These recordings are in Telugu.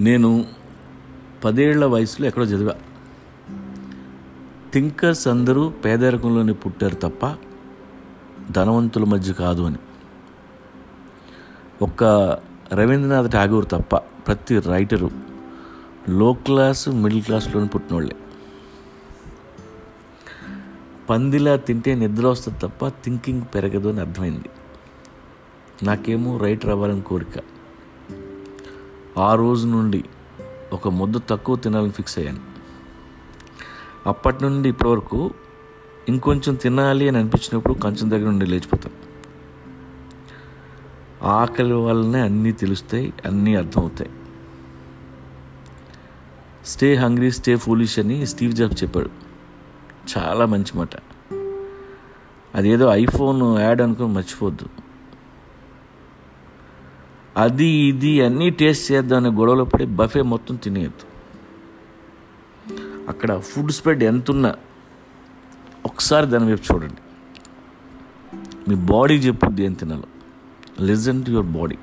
నేను పదేళ్ళ వయసులో ఎక్కడో చదివా. థింకర్స్ అందరూ పేదరికంలోనే పుట్టారు తప్ప ధనవంతుల మధ్య కాదు అని. ఒక్క రవీంద్రనాథ్ ఠాగూర్ తప్ప ప్రతి రైటరు లో క్లాస్ మిడిల్ క్లాస్లోనే పుట్టినోళ్ళే. పందిలా తింటే నిద్ర వస్తుంది తప్ప థింకింగ్ పెరగదు అని అర్థమైంది. నాకేమో రైటర్ అవ్వాలని కోరిక. ఆ రోజు నుండి ఒక ముద్ద తక్కువ తినాలని ఫిక్స్ అయ్యాను. అప్పటి నుండి ఇప్పటి వరకు ఇంకొంచెం తినాలి అని అనిపించినప్పుడు కంచం దగ్గర నుండి లేచిపోతాను ఆకలి వల్లనే అన్నీ తెలుస్తాయి అన్నీ అర్థమవుతాయి. స్టే హంగ్రీ స్టే ఫూలిష్ అని స్టీవ్ జాబ్ చెప్పాడు. చాలా మంచి మాట. అదేదో ఐఫోన్ యాడ్ అనుకుని మర్చిపోద్దు అది ఇది అన్నీ టేస్ట్ చేద్దామని గొడవలో పడి బఫే మొత్తం తినేయద్దు. అక్కడ ఫుడ్ స్ప్రెడ్ ఎంతున్నా ఒకసారి దాని వైపు చూడండి. మీ బాడీ చెప్పుద్ది ఏం తినాలో. లిజన్ టు యువర్ బాడీ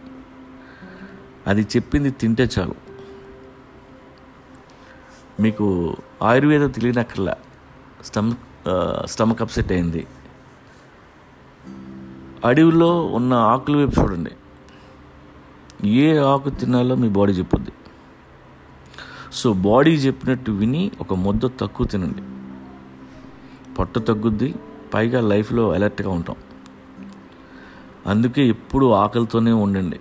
అది చెప్పింది తింటే చాలు. మీకు ఆయుర్వేదం తెలియనక్కర్లా స్టమక్ స్టమక్ అప్సెట్ అయింది. అడవిలో ఉన్న ఆకుల వైపు చూడండి. ఏ ఆకు తినాలో మీ బాడీ చెప్పుద్ది. సో బాడీ చెప్పినట్టు విని ఒక ముద్ద తక్కువ తినండి. పొట్ట తగ్గుద్ది పైగా లైఫ్లో అలర్ట్గా ఉంటాం. అందుకే ఎప్పుడు ఆకలితోనే ఉండండి.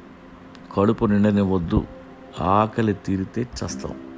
కడుపు నిండనివ్వద్దు. వద్దు ఆకలి తీరితే చస్తాం.